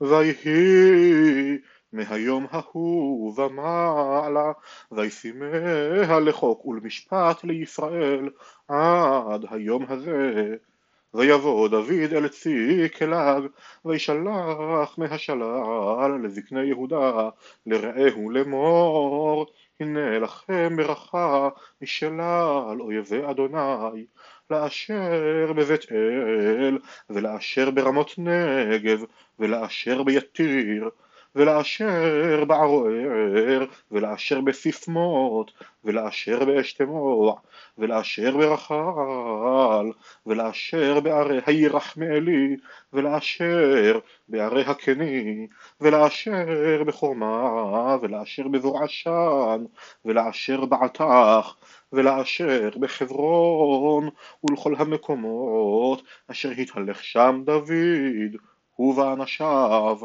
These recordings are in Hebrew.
ויהי מהיום ההוא ומעלה וישימיה לחוק ולמשפט לישראל עד היום הזה. ויבוא דוד אל ציקלג וישלח מהשלל לזקני יהודה לרעהו לאמור הנה לכם ברכה משלל אויבי אדוני לאשר בבית אל ולאשר ברמות נגב ולאשר ביתיר ולאשר בערוער ולאשר בסיסמות ולאשר באשתמוע ולאשר ברחל ולאשר בערי הירחמאלי ולאשר בערי הקני ולאשר בחורמה ולאשר בזור עשן ולאשר בעתך ולאשר בחברון ולכל המקומות אשר התהלך שם דוד הוא ואנשיו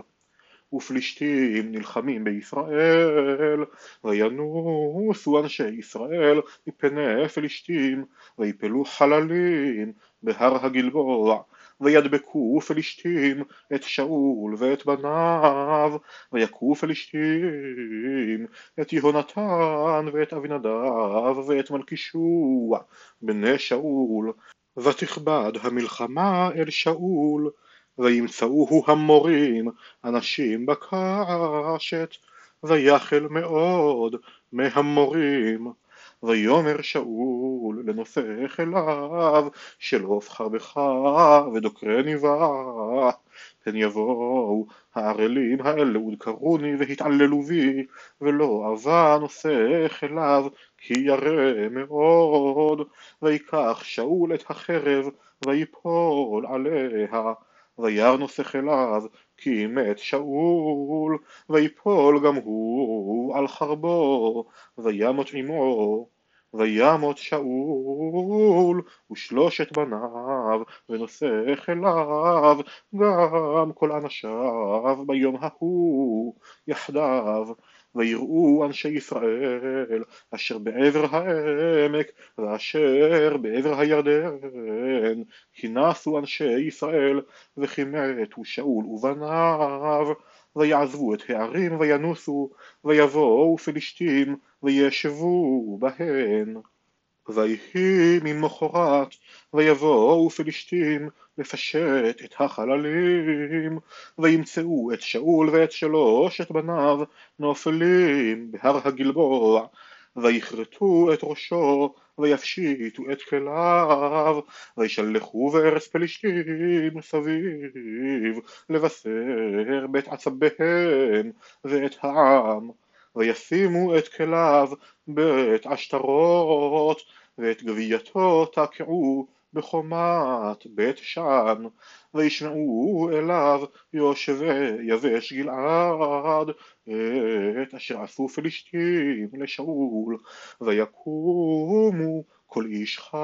ופלישתים נלחמים בישראל וינוסו אנשי ישראל מפני פלישתים ויפלו חללים בהר הגלבוע וידבקו פלישתים את שאול ואת בניו ויכו פלישתים את יהונתן ואת אבינדב ואת מלכישוע בני שאול. ותכבד המלחמה אל שאול וימצאוהו המורים אנשים בקשת ויחל מאוד מהמורים ויאמר שאול לנושא חיליו שלוף חרבך ודוקרני בה פן יבואו הערלים האלה ודקרוני והתעללו בי ולא אבה נושא חיליו כי ירא מאוד. ויקח שאול את החרב ויפול עליה וירא נושא חיליו כי מת שאול ויפול גם הוא על חרבו וימות עמו וימות שאול ושלושת בניו ונושא חיליו גם כל אנשיו ביום ההוא יחדיו. ויראו אנשי ישראל אשר בעבר העמק ואשר בעבר הירדן כי נסו אנשי ישראל וכי מתו שאול ובניו ויעזבו את הערים וינוסו ויבואו פלישתים וישבו בהן. ויהי ממחרת ויבואו פלישתים לפשט את החללים וימצאו את שאול ואת שלושת בניו נופלים בהר הגלבוע ויכרתו את ראשו ויפשיטו את כליו וישלחו בארץ פלישתים סביב לבשר בית עצביהם ואת העם. וישימו את כליו בית עשתרות ואת גווייתו תקעו בחומת בית שען וישמעו אליו יושבי יבש גלעד את אשר עשו פלישתים לשאול ויקומו כל איש חיל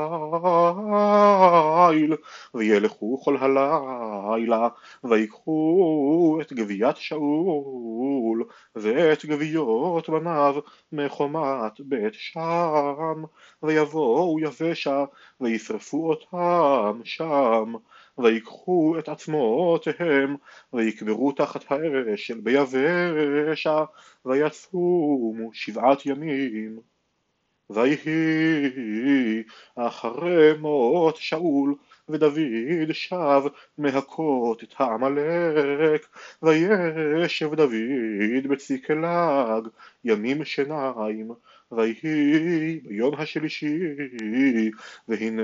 וילכו כל הלילה ויקחו את גביית שאול ואת גוויות בניו מחומת בית שם ויבואו יבשה וישרפו אותם שם ויקחו את עצמותיהם ויקברו תחת האשל ביבשה ויצומו שבעת ימים ויהי אחרי מות שאול ודוד שב מהכות את העמלק. וישב דוד בציקלג ימים שניים ויהי ביום השלישי והנה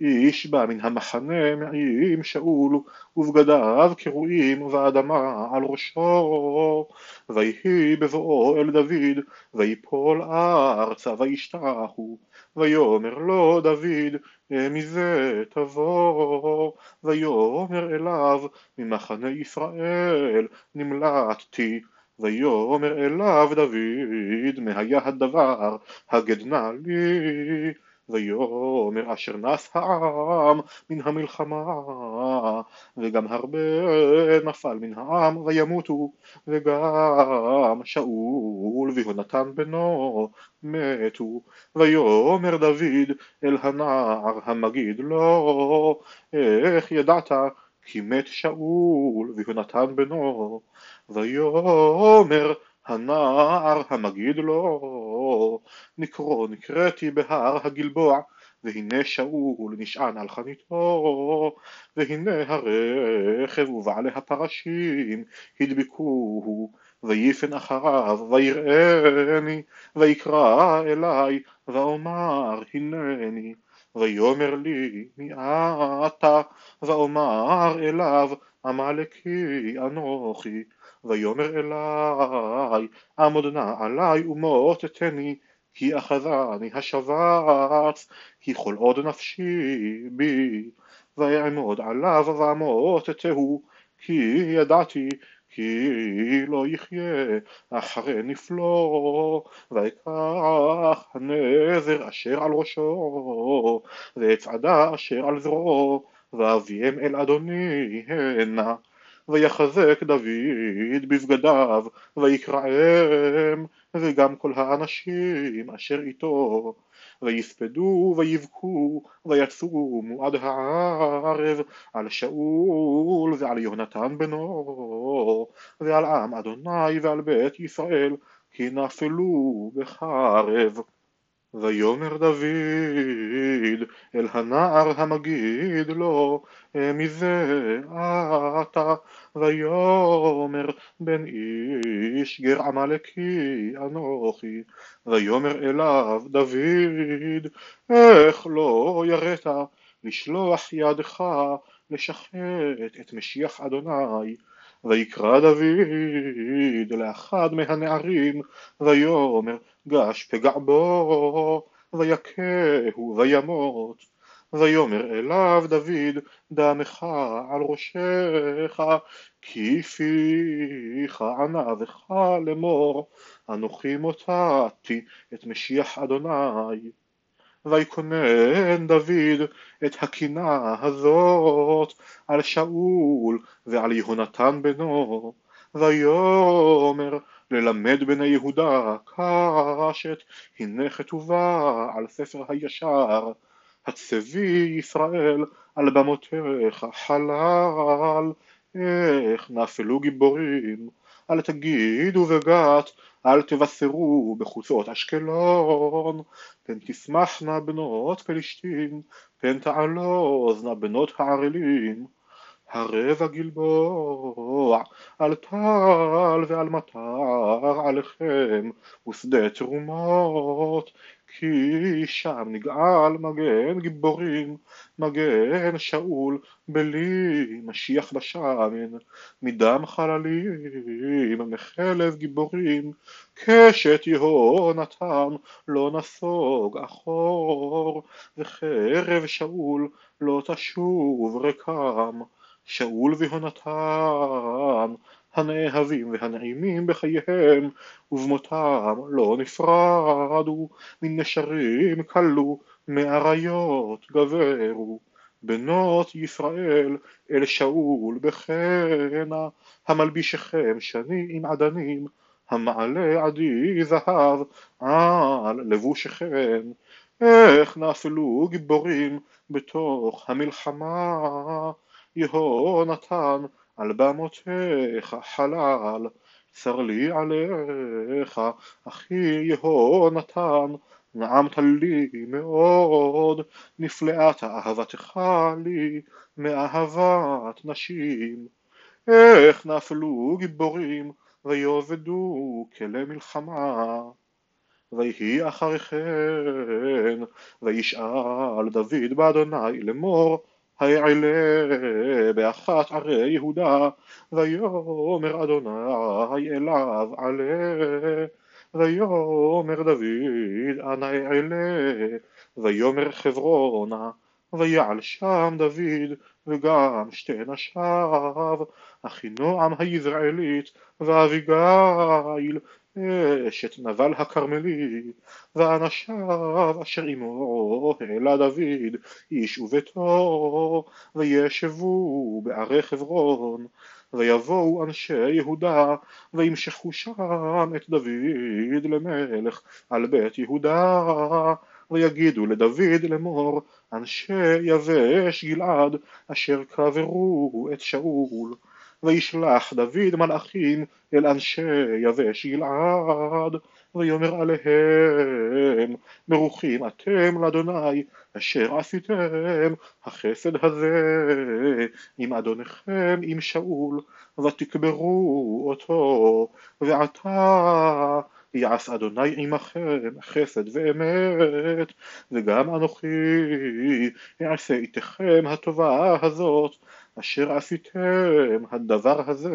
איש בא מן המחנה מעם שאול ובגדיו קרועים ואדמה על ראשו. ויהי בבואו אל דוד ויפול ארצה וישתחו ויאמר לו דוד מזה תבוא ויאמר אליו ממחנה ישראל נמלטתי ויאמר אליו דוד מהיה הדבר הגדנה לי? ויאמר אשר נס העם מן המלחמה וגם הרבה נפל מן העם וימותו וגם שאול ויהונתן בנו מתו. ויאמר דוד אל הנער המגיד לו איך ידעת כי מת שאול ויונתן בנו ויאמר הנער המגיד לו נקרו נקראתי בהר הגלבוע והנה שאול נשען על חניתו והנה הרכב ובעלי הפרשים הדבקוהו ויפן אחריו ויראני ויקרא אלי ואומר הנני ויאמר לי מי אתה? ואומר אליו עמלקי אנוכי. ויאמר אלי עמוד נא עלי ומותתני כי אחזני השבץ כי כל עוד נפשי בי ויעמוד עליו ואמותתהו כי ידעתי כי לא יחיה אחרי נפלו ויקח הנזר אשר על ראשו ואצעדה אשר על זרועו ואביהם אל אדוני הנה. ויחזק דוד בבגדיו ויקראם וגם כל האנשים אשר איתו. ויספדו ויבכו ויצומו עד הערב על שאול ועל יהונתן בנו ועל עם אדוני ועל בית ישראל כי נפלו בחרב. ויאמר דוד אל הנער המגיד לו מזה אתה? ויאמר בן איש גר עמלקי אנוכי. ויאמר אליו דוד איך לא יראת לשלוח ידך לשחט את משיח אדוני ויקרא דוד לאחד מהנערים ויאמר גש פגע בו ויכהו וימות. ויאמר אליו דוד דמך על ראשך כי פיך ענבך לאמור אנוכי מותתי את משיח אדוני ויקונן דוד את הקינה הזאת על שאול ועל יהונתן בנו. ויאמר ללמד בני יהודה קשת הנה כתובה על ספר הישר הצבי ישראל על במותיך חלל איך נפלו גיבורים אל תגידו בגת אל תבשרו בחוצות אשקלון. פן תשמחנה בנות פלישתים פן תעלוזנה בנות הערלים. הרבע גלבוע על טל ועל מטר עליכם ושדה תרומות כי שם נגאל מגן גיבורים, מגן שאול בלי משיח בשמן, מדם חללים, מחלב גיבורים, קשת יהונתן לא נסוג אחור, וחרב שאול לא תשוב רקם, שאול ויהונתן הנאהבים והנעימים בחייהם ובמותם לא נפרדו מנשרים כלו מאריות גברו. בנות ישראל אל שאול בחנה המלבישכם שני עם עדנים המעלה עדי זהב על לבושכם. איך נפלו גיבורים בתוך המלחמה? יהונתן על במותיך חלל, צר לי עליך, אחי יהונתן, נעמת לי מאוד, נפלאת אהבתך לי מאהבת נשים. איך נפלו גיבורים ויאבדו כלי מלחמה. ויהי אחרי כן, וישאל דוד באדוני לאמור היעלה באחת ערי יהודה ויאמר אדוני אליו עלה ויאמר דוד אנא אעלה ויאמר חברונה ויעל שם דוד וגם שתי נשיו אחינועם היזרעאלית ואביגיל אשת נבל הכרמלי ואנשיו אשר עמו העלה דוד איש וביתו וישבו בערי חברון ויבואו אנשי יהודה וימשכו שם את דוד למלך על בית יהודה ויגידו לדוד לאמור אנשי יבש גלעד אשר קברו את שאול וישלח דוד מלאכים אל אנשי יבש גלעד ויאמר עליהם ברוכים אתם לאדוני אשר עשיתם החסד הזה. עם אדונכם עם שאול ותקברו אותו ועתה יעש אדוני עמכם חסד ואמת וגם אנוכי אעשה איתכם הטובה הזאת אשר עשיתם הדבר הזה